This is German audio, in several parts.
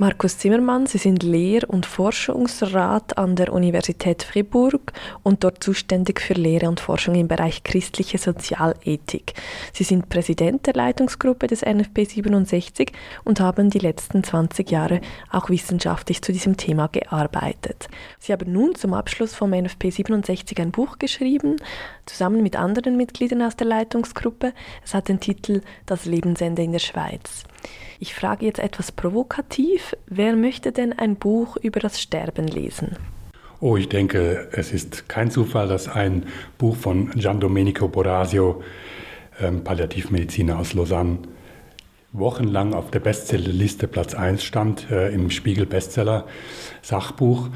Markus Zimmermann, Sie sind Lehr- und Forschungsrat an der Universität Fribourg und dort zuständig für Lehre und Forschung im Bereich christliche Sozialethik. Sie sind Präsident der Leitungsgruppe des NFP 67 und haben die letzten 20 Jahre auch wissenschaftlich zu diesem Thema gearbeitet. Sie haben nun zum Abschluss vom NFP 67 ein Buch geschrieben, zusammen mit anderen Mitgliedern aus der Leitungsgruppe. Es hat den Titel Das Lebensende in der Schweiz. Ich frage jetzt etwas provokativ, wer möchte denn ein Buch über das Sterben lesen? Oh, ich denke, es ist kein Zufall, dass ein Buch von Gian Domenico Borasio, ähm, Palliativmediziner aus Lausanne, wochenlang auf der Bestsellerliste Platz 1 stand, äh, im Spiegel Bestseller Sachbuch.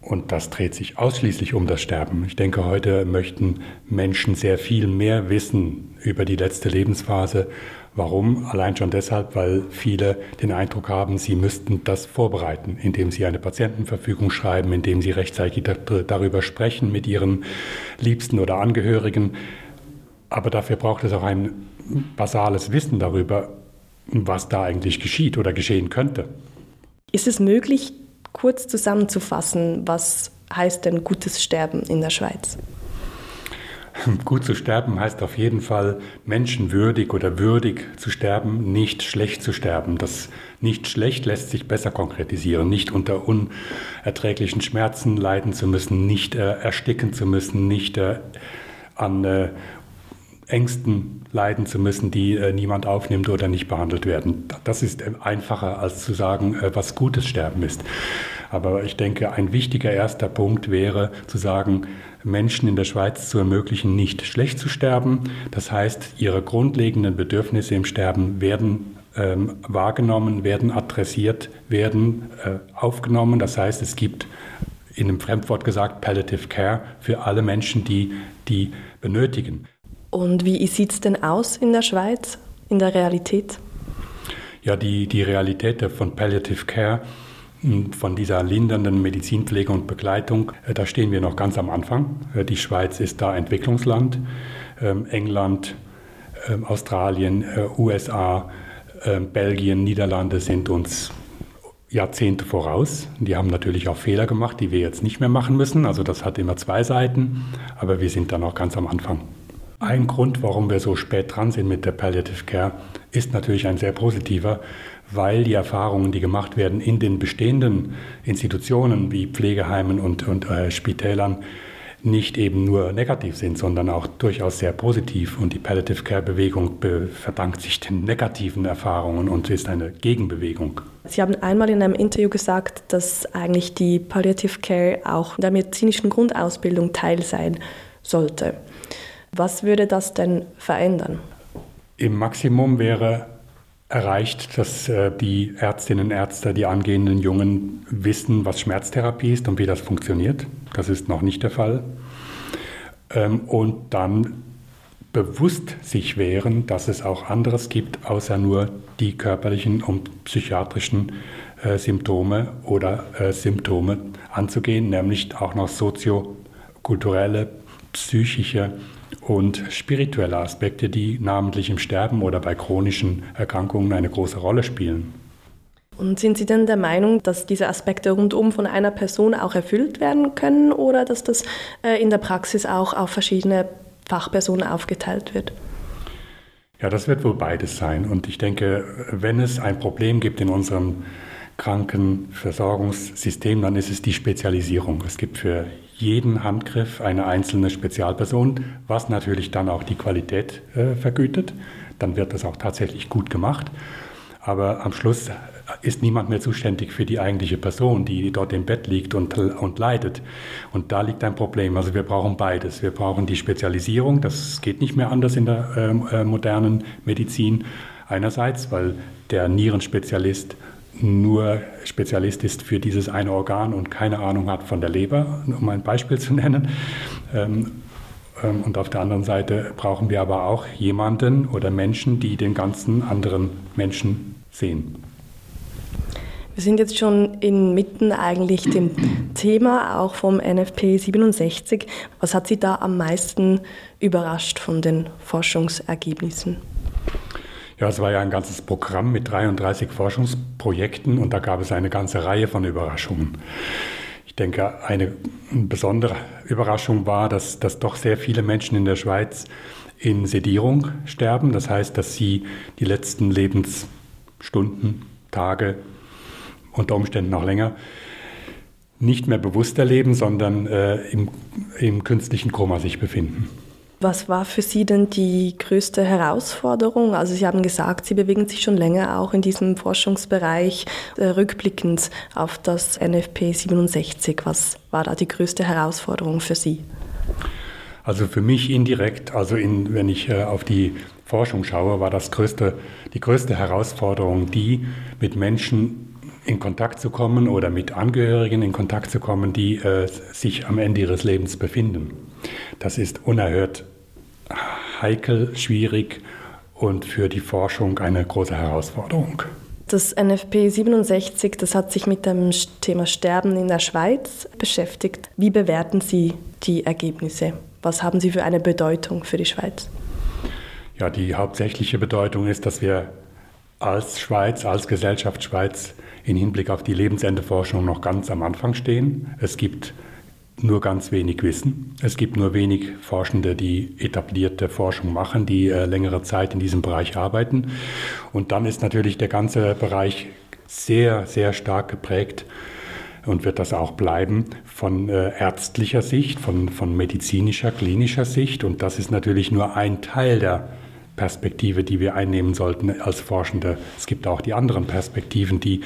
Und das dreht sich ausschließlich um das Sterben. Ich denke, heute möchten Menschen sehr viel mehr wissen über die letzte Lebensphase Warum? Allein schon deshalb, weil viele den Eindruck haben, sie müssten das vorbereiten, indem sie eine Patientenverfügung schreiben, indem sie rechtzeitig darüber sprechen mit ihren Liebsten oder Angehörigen. Aber dafür braucht es auch ein basales Wissen darüber, was da eigentlich geschieht oder geschehen könnte. Ist es möglich, kurz zusammenzufassen, was heißt denn gutes Sterben in der Schweiz? Gut zu sterben heißt auf jeden Fall menschenwürdig oder würdig zu sterben, nicht schlecht zu sterben. Das nicht schlecht lässt sich besser konkretisieren, nicht unter unerträglichen Schmerzen leiden zu müssen, nicht äh, ersticken zu müssen, nicht äh, an äh, Ängsten leiden zu müssen, die äh, niemand aufnimmt oder nicht behandelt werden. Das ist einfacher als zu sagen, äh, was gutes Sterben ist. Aber ich denke, ein wichtiger erster Punkt wäre zu sagen, Menschen in der Schweiz zu ermöglichen, nicht schlecht zu sterben. Das heißt, ihre grundlegenden Bedürfnisse im Sterben werden ähm, wahrgenommen, werden adressiert, werden äh, aufgenommen. Das heißt, es gibt in einem Fremdwort gesagt Palliative Care für alle Menschen, die die benötigen. Und wie sieht es denn aus in der Schweiz, in der Realität? Ja, die, die Realität von Palliative Care von dieser lindernden Medizinpflege und Begleitung, äh, da stehen wir noch ganz am Anfang. Äh, die Schweiz ist da Entwicklungsland. Ähm, England, ähm, Australien, äh, USA, ähm, Belgien, Niederlande sind uns Jahrzehnte voraus. Die haben natürlich auch Fehler gemacht, die wir jetzt nicht mehr machen müssen. Also das hat immer zwei Seiten, aber wir sind da noch ganz am Anfang. Ein Grund, warum wir so spät dran sind mit der Palliative Care, ist natürlich ein sehr positiver weil die Erfahrungen, die gemacht werden in den bestehenden Institutionen wie Pflegeheimen und, und äh, Spitälern, nicht eben nur negativ sind, sondern auch durchaus sehr positiv. Und die Palliative Care Bewegung verdankt sich den negativen Erfahrungen und ist eine Gegenbewegung. Sie haben einmal in einem Interview gesagt, dass eigentlich die Palliative Care auch der medizinischen Grundausbildung Teil sein sollte. Was würde das denn verändern? Im Maximum wäre erreicht, dass äh, die Ärztinnen und Ärzte, die angehenden Jungen wissen, was Schmerztherapie ist und wie das funktioniert. Das ist noch nicht der Fall. Ähm, und dann bewusst sich wären, dass es auch anderes gibt, außer nur die körperlichen und psychiatrischen äh, Symptome oder äh, Symptome anzugehen, nämlich auch noch soziokulturelle, psychische und spirituelle Aspekte, die namentlich im Sterben oder bei chronischen Erkrankungen eine große Rolle spielen. Und sind Sie denn der Meinung, dass diese Aspekte rundum von einer Person auch erfüllt werden können oder dass das äh, in der Praxis auch auf verschiedene Fachpersonen aufgeteilt wird? Ja, das wird wohl beides sein. Und ich denke, wenn es ein Problem gibt in unserem Krankenversorgungssystem, dann ist es die Spezialisierung. Es gibt für jeden Handgriff eine einzelne Spezialperson, was natürlich dann auch die Qualität äh, vergütet. Dann wird das auch tatsächlich gut gemacht. Aber am Schluss ist niemand mehr zuständig für die eigentliche Person, die dort im Bett liegt und, und leidet. Und da liegt ein Problem. Also wir brauchen beides. Wir brauchen die Spezialisierung, das geht nicht mehr anders in der ähm, äh, modernen Medizin. Einerseits, weil der Nierenspezialist nur Spezialist ist für dieses eine Organ und keine Ahnung hat von der Leber, um ein Beispiel zu nennen. Ähm, ähm, und auf der anderen Seite brauchen wir aber auch jemanden oder Menschen, die den ganzen anderen Menschen sehen. Wir sind jetzt schon inmitten eigentlich dem Thema auch vom NFP 67. Was hat Sie da am meisten überrascht von den Forschungsergebnissen? Ja, es war ja ein ganzes Programm mit 33 Forschungsprojekten und da gab es eine ganze Reihe von Überraschungen. Ich denke, eine besondere Überraschung war, dass, dass doch sehr viele Menschen in der Schweiz in Sedierung sterben. Das heißt, dass sie die letzten Lebensstunden, Tage, unter Umständen noch länger, nicht mehr bewusst erleben, sondern äh, im, im künstlichen Koma sich befinden. Was war für Sie denn die größte Herausforderung? Also Sie haben gesagt, Sie bewegen sich schon länger auch in diesem Forschungsbereich äh, rückblickend auf das NFP 67. Was war da die größte Herausforderung für Sie? Also für mich indirekt, also in, wenn ich äh, auf die Forschung schaue, war das größte, die größte Herausforderung die, mit Menschen in Kontakt zu kommen oder mit Angehörigen in Kontakt zu kommen, die äh, sich am Ende ihres Lebens befinden. Das ist unerhört heikel, schwierig und für die Forschung eine große Herausforderung. Das NFP 67, das hat sich mit dem Thema Sterben in der Schweiz beschäftigt. Wie bewerten Sie die Ergebnisse? Was haben sie für eine Bedeutung für die Schweiz? Ja, die hauptsächliche Bedeutung ist, dass wir als Schweiz, als Gesellschaft Schweiz in Hinblick auf die Lebensendeforschung noch ganz am Anfang stehen. Es gibt nur ganz wenig Wissen. Es gibt nur wenig Forschende, die etablierte Forschung machen, die äh, längere Zeit in diesem Bereich arbeiten. Und dann ist natürlich der ganze Bereich sehr, sehr stark geprägt und wird das auch bleiben von äh, ärztlicher Sicht, von, von medizinischer, klinischer Sicht. Und das ist natürlich nur ein Teil der Perspektive, die wir einnehmen sollten als Forschende. Es gibt auch die anderen Perspektiven, die,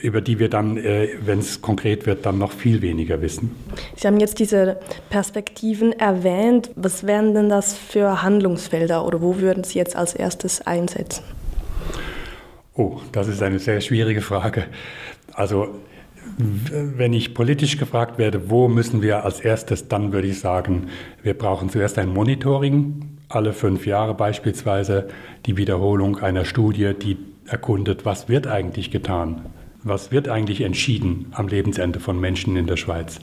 über die wir dann, äh, wenn es konkret wird, dann noch viel weniger wissen. Sie haben jetzt diese Perspektiven erwähnt. Was wären denn das für Handlungsfelder oder wo würden Sie jetzt als erstes einsetzen? Oh, das ist eine sehr schwierige Frage. Also wenn ich politisch gefragt werde, wo müssen wir als erstes, dann würde ich sagen, wir brauchen zuerst ein Monitoring alle fünf Jahre beispielsweise die Wiederholung einer Studie, die erkundet, was wird eigentlich getan, was wird eigentlich entschieden am Lebensende von Menschen in der Schweiz,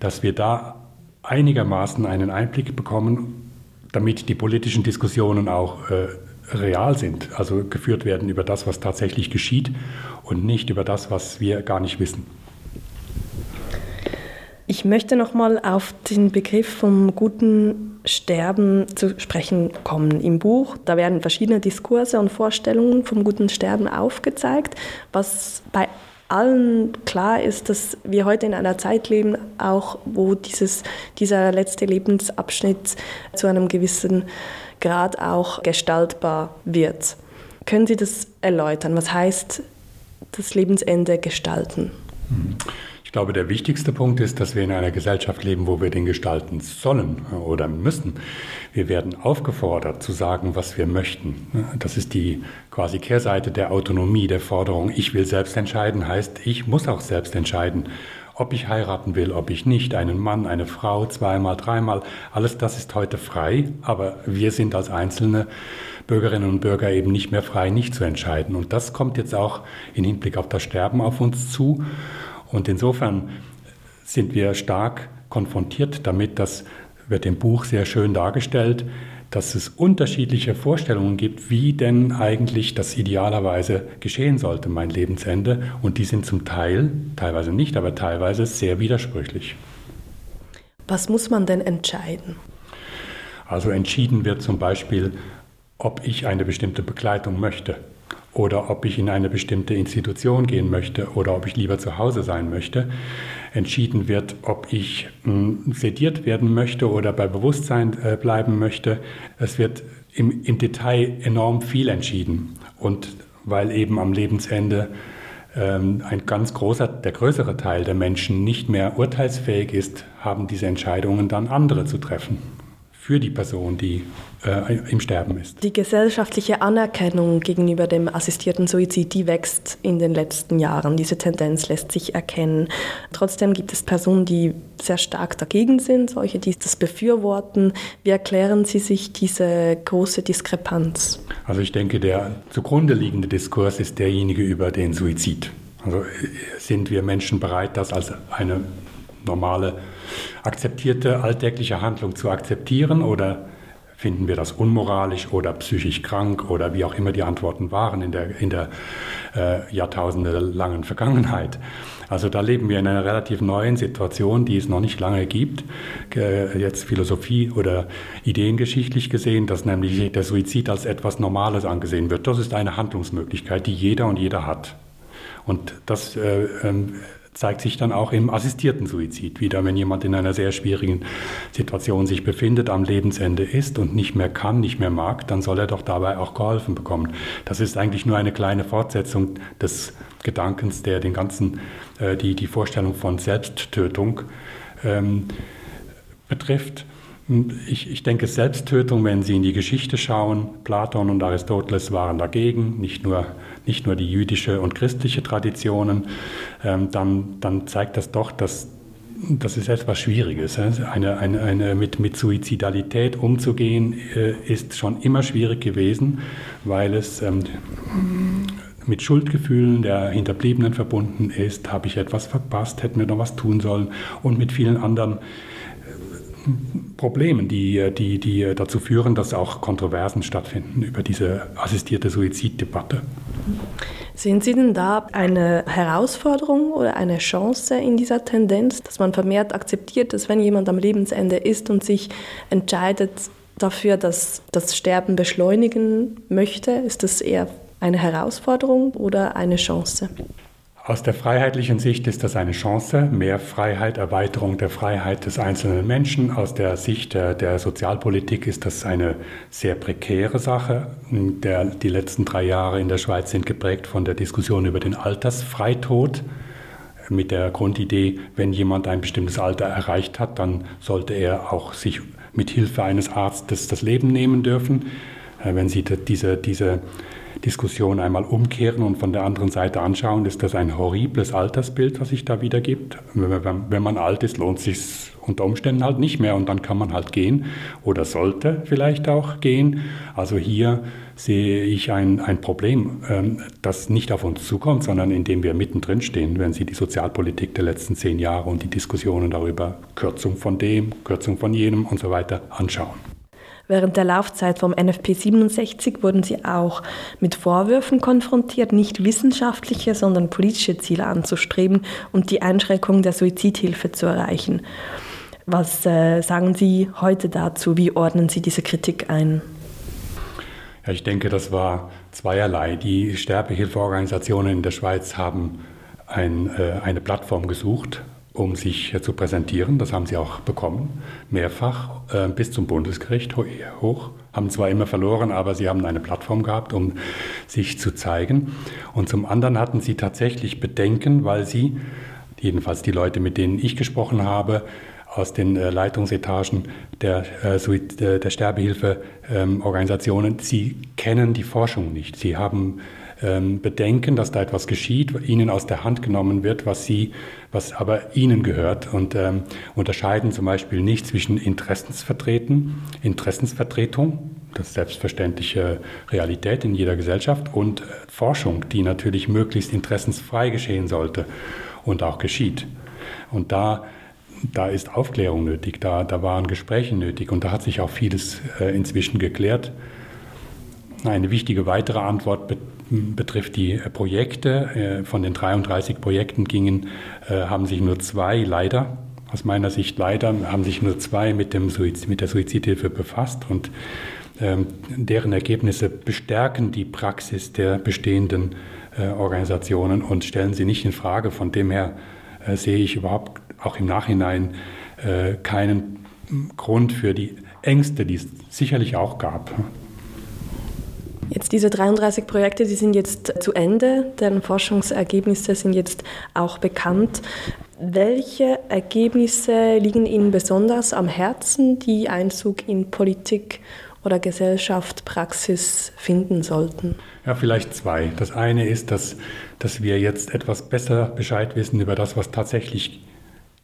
dass wir da einigermaßen einen Einblick bekommen, damit die politischen Diskussionen auch äh, real sind, also geführt werden über das, was tatsächlich geschieht und nicht über das, was wir gar nicht wissen. Ich möchte nochmal auf den Begriff vom guten Sterben zu sprechen kommen. Im Buch, da werden verschiedene Diskurse und Vorstellungen vom guten Sterben aufgezeigt, was bei allen klar ist, dass wir heute in einer Zeit leben, auch wo dieses, dieser letzte Lebensabschnitt zu einem gewissen Grad auch gestaltbar wird. Können Sie das erläutern? Was heißt das Lebensende gestalten? Mhm glaube, der wichtigste Punkt ist, dass wir in einer Gesellschaft leben, wo wir den gestalten sollen oder müssen. Wir werden aufgefordert zu sagen, was wir möchten. Das ist die quasi Kehrseite der Autonomie, der Forderung, ich will selbst entscheiden, heißt, ich muss auch selbst entscheiden, ob ich heiraten will, ob ich nicht, einen Mann, eine Frau, zweimal, dreimal, alles das ist heute frei, aber wir sind als einzelne Bürgerinnen und Bürger eben nicht mehr frei, nicht zu entscheiden. Und das kommt jetzt auch im Hinblick auf das Sterben auf uns zu. Und insofern sind wir stark konfrontiert damit, das wird im Buch sehr schön dargestellt, dass es unterschiedliche Vorstellungen gibt, wie denn eigentlich das idealerweise geschehen sollte, mein Lebensende. Und die sind zum Teil, teilweise nicht, aber teilweise sehr widersprüchlich. Was muss man denn entscheiden? Also entschieden wird zum Beispiel, ob ich eine bestimmte Begleitung möchte oder ob ich in eine bestimmte Institution gehen möchte oder ob ich lieber zu Hause sein möchte, entschieden wird, ob ich hm, sediert werden möchte oder bei Bewusstsein äh, bleiben möchte. Es wird im, im, Detail enorm viel entschieden. Und weil eben am Lebensende ähm, ein ganz großer, der größere Teil der Menschen nicht mehr urteilsfähig ist, haben diese Entscheidungen dann andere zu treffen für die Person, die äh, im Sterben ist. Die gesellschaftliche Anerkennung gegenüber dem assistierten Suizid, die wächst in den letzten Jahren. Diese Tendenz lässt sich erkennen. Trotzdem gibt es Personen, die sehr stark dagegen sind, solche, die das befürworten. Wie erklären Sie sich diese große Diskrepanz? Also ich denke, der zugrunde liegende Diskurs ist derjenige über den Suizid. Also äh, sind wir Menschen bereit, das als eine normale akzeptierte alltägliche Handlung zu akzeptieren oder finden wir das unmoralisch oder psychisch krank oder wie auch immer die Antworten waren in der, in der äh, jahrtausendelangen Vergangenheit. Also da leben wir in einer relativ neuen Situation, die es noch nicht lange gibt, äh, jetzt Philosophie oder ideengeschichtlich gesehen, dass nämlich der Suizid als etwas Normales angesehen wird. Das ist eine Handlungsmöglichkeit, die jeder und jeder hat. Und das äh, ähm, zeigt sich dann auch im assistierten Suizid wieder, wenn jemand in einer sehr schwierigen Situation sich befindet, am Lebensende ist und nicht mehr kann, nicht mehr mag, dann soll er doch dabei auch geholfen bekommen. Das ist eigentlich nur eine kleine Fortsetzung des Gedankens, der den ganzen, äh, die, die Vorstellung von Selbsttötung ähm, betrifft. Ich, ich, denke, Selbsttötung, wenn Sie in die Geschichte schauen, Platon und Aristoteles waren dagegen, nicht nur, nicht nur die jüdische und christliche Traditionen, ähm, dann, dann zeigt das doch, dass das ist etwas Schwieriges. Eine, eine, eine mit, mit Suizidalität umzugehen, äh, ist schon immer schwierig gewesen, weil es ähm, mit Schuldgefühlen der Hinterbliebenen verbunden ist. Habe ich etwas verpasst? Hätten wir noch was tun sollen? Und mit vielen anderen Problemen, die, die, die dazu führen, dass auch Kontroversen stattfinden über diese assistierte Suiziddebatte. Sehen Sie denn da eine Herausforderung oder eine Chance in dieser Tendenz, dass man vermehrt akzeptiert, dass wenn jemand am Lebensende ist und sich entscheidet dafür, dass das Sterben beschleunigen möchte, ist das eher eine Herausforderung oder eine Chance? Aus der freiheitlichen Sicht ist das eine Chance, mehr Freiheit, Erweiterung der Freiheit des einzelnen Menschen. Aus der Sicht der, der Sozialpolitik ist das eine sehr prekäre Sache. Der, die letzten drei Jahre in der Schweiz sind geprägt von der Diskussion über den Altersfreitod mit der Grundidee, wenn jemand ein bestimmtes Alter erreicht hat, dann sollte er auch sich mit Hilfe eines Arztes das Leben nehmen dürfen. Äh, wenn Sie diese, diese Diskussion einmal umkehren und von der anderen Seite anschauen, ist das ein horribles Altersbild, was sich da wiedergibt. Wenn man alt ist, lohnt sich unter Umständen halt nicht mehr und dann kann man halt gehen oder sollte vielleicht auch gehen. Also hier sehe ich ein, ein Problem, ähm, das nicht auf uns zukommt, sondern in dem wir mittendrin stehen, wenn Sie die Sozialpolitik der letzten zehn Jahre und die Diskussionen darüber, Kürzung von dem, Kürzung von jenem und so weiter anschauen. Während der Laufzeit vom NFP 67 wurden sie auch mit Vorwürfen konfrontiert, nicht wissenschaftliche, sondern politische Ziele anzustreben und die Einschränkung der Suizidhilfe zu erreichen. Was äh, sagen Sie heute dazu? Wie ordnen Sie diese Kritik ein? Ja, ich denke, das war zweierlei. Die Sterbehilfeorganisationen in der Schweiz haben ein, äh, eine Plattform gesucht, um sich zu präsentieren. Das haben sie auch bekommen, mehrfach äh, bis zum Bundesgericht hoch. Haben zwar immer verloren, aber sie haben eine Plattform gehabt, um sich zu zeigen. Und zum anderen hatten sie tatsächlich Bedenken, weil sie, jedenfalls die Leute, mit denen ich gesprochen habe, aus den äh, Leitungsetagen der, äh, der Sterbehilfeorganisationen, ähm, sie kennen die Forschung nicht. Sie haben ähm, bedenken, dass da etwas geschieht, ihnen aus der Hand genommen wird, was sie, was aber ihnen gehört und ähm, unterscheiden zum Beispiel nicht zwischen Interessensvertreten, Interessensvertretung, das selbstverständliche Realität in jeder Gesellschaft und äh, Forschung, die natürlich möglichst interessensfrei geschehen sollte und auch geschieht. Und da da ist Aufklärung nötig, da, da waren Gespräche nötig und da hat sich auch vieles äh, inzwischen geklärt. Eine wichtige weitere Antwort betrifft die äh, Projekte. Äh, von den 33 Projekten gingen, äh, haben sich nur zwei leider, aus meiner Sicht leider, haben sich nur zwei mit, dem Suizid, mit der Suizidhilfe befasst und ähm, deren Ergebnisse bestärken die Praxis der bestehenden Organisationen und stellen sie nicht in Frage. Von dem her sehe ich überhaupt auch im Nachhinein keinen Grund für die Ängste, die es sicherlich auch gab. Jetzt diese 33 Projekte, die sind jetzt zu Ende, deren Forschungsergebnisse sind jetzt auch bekannt. Welche Ergebnisse liegen Ihnen besonders am Herzen, die Einzug in Politik oder Gesellschaft, Praxis finden sollten? Ja, vielleicht zwei. Das eine ist, dass, dass wir jetzt etwas besser Bescheid wissen über das, was tatsächlich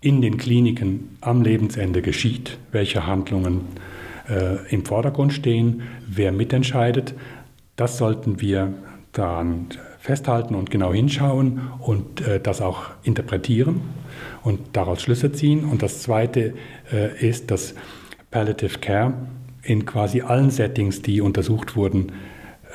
in den Kliniken am Lebensende geschieht, welche Handlungen äh, im Vordergrund stehen, wer mitentscheidet. Das sollten wir daran festhalten und genau hinschauen und äh, das auch interpretieren und daraus Schlüsse ziehen. Und das Zweite äh, ist, dass Palliative Care in quasi allen Settings, die untersucht wurden,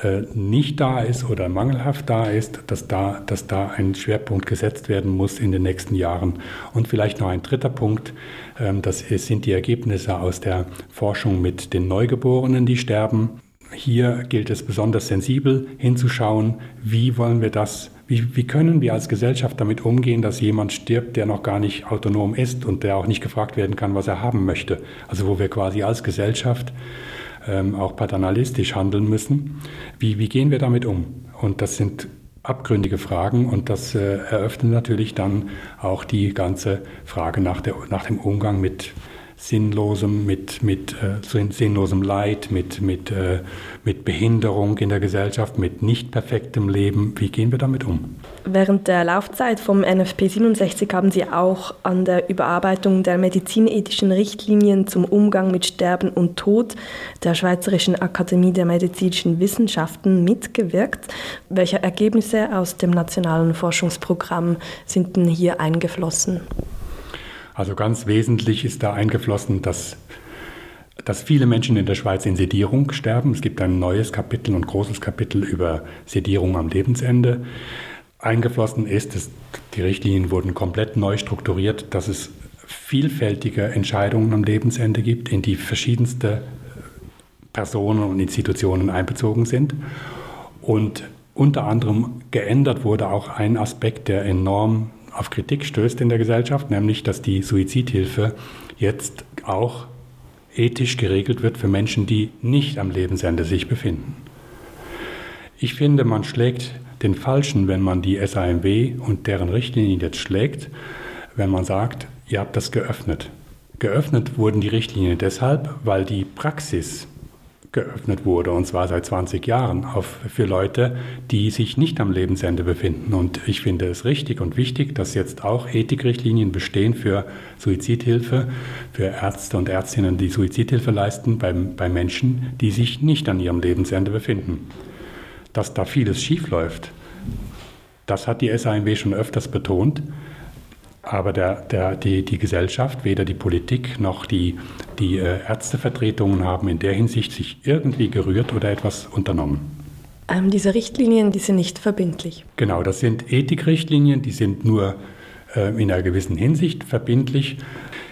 äh, nicht da ist oder mangelhaft da ist, dass da, dass da ein Schwerpunkt gesetzt werden muss in den nächsten Jahren. Und vielleicht noch ein dritter Punkt, ähm, das sind die Ergebnisse aus der Forschung mit den Neugeborenen, die sterben. Hier gilt es besonders sensibel hinzuschauen, wie wollen wir das, wie, wie können wir als Gesellschaft damit umgehen, dass jemand stirbt, der noch gar nicht autonom ist und der auch nicht gefragt werden kann, was er haben möchte. Also wo wir quasi als Gesellschaft ähm, auch paternalistisch handeln müssen. Wie, wie gehen wir damit um? Und das sind abgründige Fragen und das äh, eröffnet natürlich dann auch die ganze Frage nach, der, nach dem Umgang mit Sinnlosem, mit, mit äh, sinnlosem Leid, mit, mit, äh, mit Behinderung in der Gesellschaft, mit nicht perfektem Leben. Wie gehen wir damit um? Während der Laufzeit vom NFP 67 haben Sie auch an der Überarbeitung der medizinethischen Richtlinien zum Umgang mit Sterben und Tod der Schweizerischen Akademie der Medizinischen Wissenschaften mitgewirkt. Welche Ergebnisse aus dem nationalen Forschungsprogramm sind denn hier eingeflossen? Also ganz wesentlich ist da eingeflossen, dass, dass viele Menschen in der Schweiz in Sedierung sterben. Es gibt ein neues Kapitel und großes Kapitel über Sedierung am Lebensende. Eingeflossen ist, dass die Richtlinien wurden komplett neu strukturiert, dass es vielfältige Entscheidungen am Lebensende gibt, in die verschiedenste Personen und Institutionen einbezogen sind. Und unter anderem geändert wurde auch ein Aspekt, der enorm auf Kritik stößt in der Gesellschaft, nämlich dass die Suizidhilfe jetzt auch ethisch geregelt wird für Menschen, die nicht am Lebensende sich befinden. Ich finde, man schlägt den Falschen, wenn man die SAMW und deren Richtlinien jetzt schlägt, wenn man sagt, ihr habt das geöffnet. Geöffnet wurden die Richtlinien deshalb, weil die Praxis geöffnet wurde, und zwar seit 20 Jahren, auf, für Leute, die sich nicht am Lebensende befinden. Und ich finde es richtig und wichtig, dass jetzt auch Ethikrichtlinien bestehen für Suizidhilfe, für Ärzte und Ärztinnen, die Suizidhilfe leisten bei, bei Menschen, die sich nicht an ihrem Lebensende befinden. Dass da vieles schiefläuft, das hat die SAMW schon öfters betont. Aber der, der, die, die Gesellschaft, weder die Politik noch die, die äh, Ärztevertretungen haben in der Hinsicht sich irgendwie gerührt oder etwas unternommen. Ähm, diese Richtlinien, die sind nicht verbindlich. Genau, das sind Ethikrichtlinien, die sind nur äh, in einer gewissen Hinsicht verbindlich.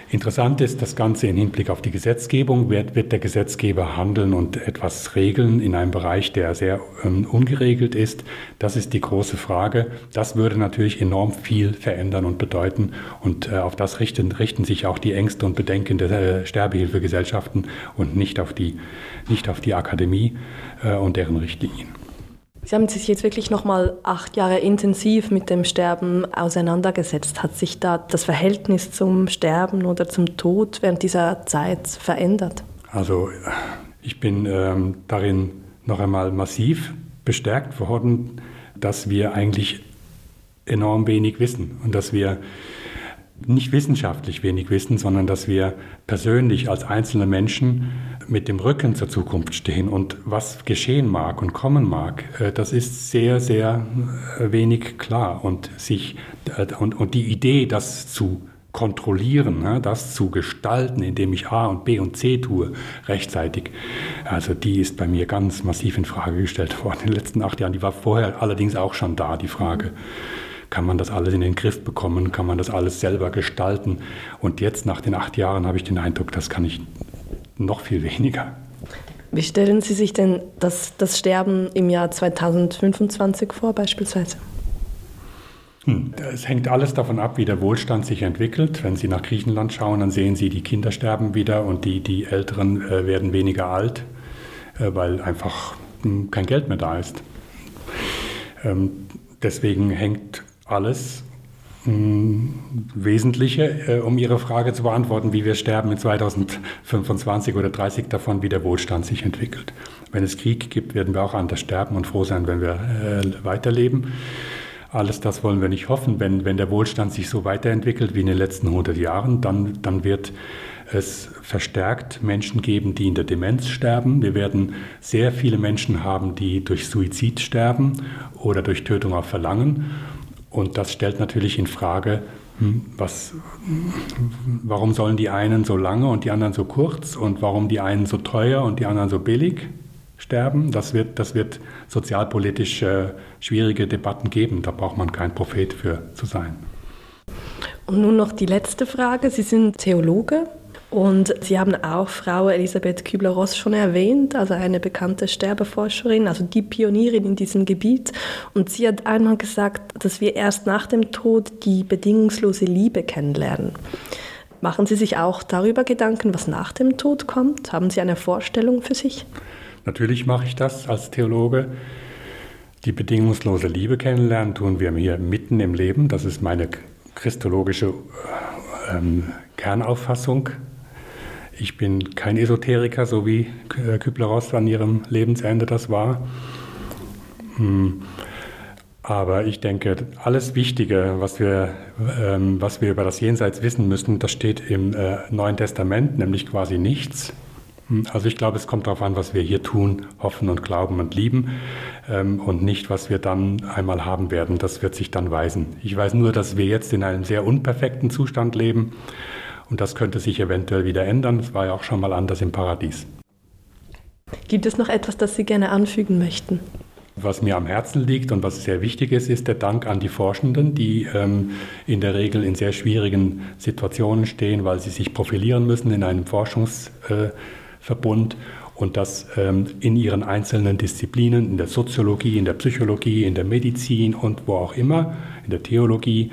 Interessant ist das Ganze im Hinblick auf die Gesetzgebung. Wird, wird der Gesetzgeber handeln und etwas regeln in einem Bereich, der sehr ähm, ungeregelt ist? Das ist die große Frage. Das würde natürlich enorm viel verändern und bedeuten. Und äh, auf das richten, richten sich auch die Ängste und Bedenken der äh, Sterbehilfegesellschaften und nicht auf die, nicht auf die Akademie äh, und deren Richtlinien. Sie haben sich jetzt wirklich noch mal acht Jahre intensiv mit dem Sterben auseinandergesetzt. Hat sich da das Verhältnis zum Sterben oder zum Tod während dieser Zeit verändert? Also ich bin ähm, darin noch einmal massiv bestärkt worden, dass wir eigentlich enorm wenig wissen und dass wir nicht wissenschaftlich wenig wissen, sondern dass wir persönlich als einzelne Menschen mit dem Rücken zur Zukunft stehen und was geschehen mag und kommen mag, äh, das ist sehr, sehr äh, wenig klar. Und, sich, äh, und, und die Idee, das zu kontrollieren, ne, das zu gestalten, indem ich A und B und C tue, rechtzeitig, also die ist bei mir ganz massiv in Frage gestellt worden in den letzten acht Jahren. Die war vorher allerdings auch schon da, die Frage. Kann man das alles in den Griff bekommen? Kann man das alles selber gestalten? Und jetzt nach den acht Jahren habe ich den Eindruck, das kann ich noch viel weniger. Wie stellen Sie sich denn das, das Sterben im Jahr 2025 vor beispielsweise? Hm, es hängt alles davon ab, wie der Wohlstand sich entwickelt. Wenn Sie nach Griechenland schauen, dann sehen Sie, die Kinder sterben wieder und die, die Älteren äh, werden weniger alt, äh, weil einfach hm, kein Geld mehr da ist. Ähm, deswegen hängt alles Wesentliche, äh, um Ihre Frage zu beantworten, wie wir sterben in 2025 oder 30 davon, wie der Wohlstand sich entwickelt. Wenn es Krieg gibt, werden wir auch anders sterben und froh sein, wenn wir äh, weiterleben. Alles das wollen wir nicht hoffen. Wenn, wenn der Wohlstand sich so weiterentwickelt wie in den letzten 100 Jahren, dann, dann wird es verstärkt Menschen geben, die in der Demenz sterben. Wir werden sehr viele Menschen haben, die durch Suizid sterben oder durch Tötung auf Verlangen. Und das stellt natürlich in Frage, hm, was, warum sollen die einen so lange und die anderen so kurz und warum die einen so teuer und die anderen so billig sterben? Das wird, das wird sozialpolitisch äh, schwierige Debatten geben. Da braucht man kein Prophet für zu sein. Und nun noch die letzte Frage. Sie sind Theologe und Sie haben auch Frau Elisabeth Kübler-Ross schon erwähnt, also eine bekannte Sterbeforscherin, also die Pionierin in diesem Gebiet. Und sie hat einmal gesagt, dass wir erst nach dem Tod die bedingungslose Liebe kennenlernen. Machen Sie sich auch darüber Gedanken, was nach dem Tod kommt? Haben Sie eine Vorstellung für sich? Natürlich mache ich das als Theologe. Die bedingungslose Liebe kennenlernen tun wir hier mitten im Leben. Das ist meine christologische ähm, Kernauffassung. Ich bin kein Esoteriker, so wie Kübler-Ross an ihrem Lebensende das war. Hm. Aber ich denke, alles Wichtige, was wir, ähm, was wir über das Jenseits wissen müssen, das steht im äh, Neuen Testament, nämlich quasi nichts. Hm. Also ich glaube, es kommt darauf an, was wir hier tun, hoffen und glauben und lieben ähm, und nicht, was wir dann einmal haben werden. Das wird sich dann weisen. Ich weiß nur, dass wir jetzt in einem sehr unperfekten Zustand leben und das könnte sich eventuell wieder ändern. Es war ja auch schon mal anders im Paradies. Gibt es noch etwas, das Sie gerne anfügen möchten? Was mir am Herzen liegt und was sehr wichtig ist, ist der Dank an die Forschenden, die ähm, in der Regel in sehr schwierigen Situationen stehen, weil sie sich profilieren müssen in einem Forschungsverbund äh, und das ähm, in ihren einzelnen Disziplinen, in der Soziologie, in der Psychologie, in der Medizin und wo auch immer, in der Theologie.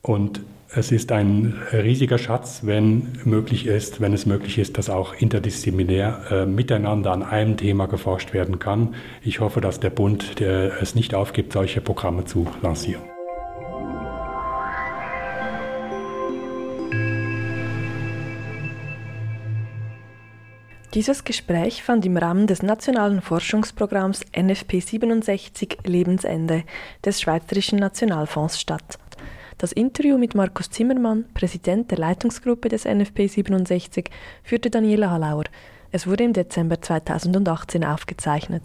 Und es ist ein riesiger Schatz, wenn möglich ist, wenn es möglich ist, dass auch interdisziplinär äh, miteinander an einem Thema geforscht werden kann. Ich hoffe, dass der Bund der es nicht aufgibt, solche Programme zu lancieren. Dieses Gespräch fand im Rahmen des nationalen Forschungsprogramms NFP 67 Lebensende des Schweizerischen Nationalfonds statt. Das Interview mit Markus Zimmermann, Präsident der Leitungsgruppe des NFP 67, führte Daniela Hallauer. Es wurde im Dezember 2018 aufgezeichnet.